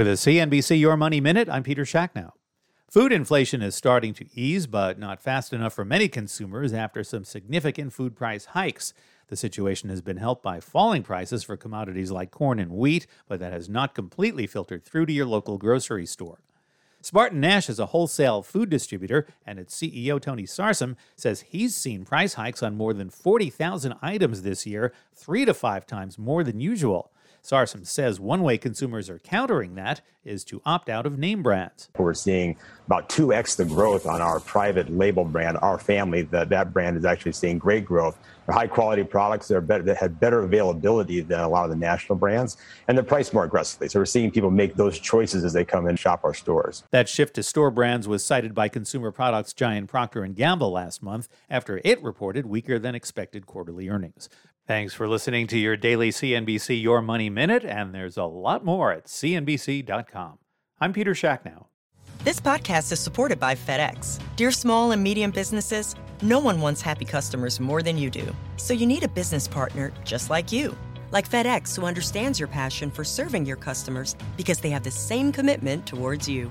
With a CNBC Your Money Minute, I'm Peter Schacknow. Food inflation is starting to ease, but not fast enough for many consumers after some significant food price hikes. The situation has been helped by falling prices for commodities like corn and wheat, but that has not completely filtered through to your local grocery store. SpartanNash is a wholesale food distributor, and its CEO Tony Sarsam says he's seen price hikes on more than 40,000 items this year, three to five times more than usual. Sarsam says one way consumers are countering that is to opt out of name brands. We're seeing about 2x the growth on our private label brand, our family. That, that brand is actually seeing great growth. They're high quality products that, are better, that have better availability than a lot of the national brands, and they're priced more aggressively. So we're seeing people make those choices as they come and shop our stores. That shift to store brands was cited by consumer products giant Procter & Gamble last month after it reported weaker than expected quarterly earnings. Thanks for listening to your daily CNBC Your Money Minute, and there's a lot more at CNBC.com. I'm Peter Schacknow. This podcast is supported by FedEx. Dear small and medium businesses, no one wants happy customers more than you do. So you need a business partner just like you. Like FedEx, who understands your passion for serving your customers because they have the same commitment towards you.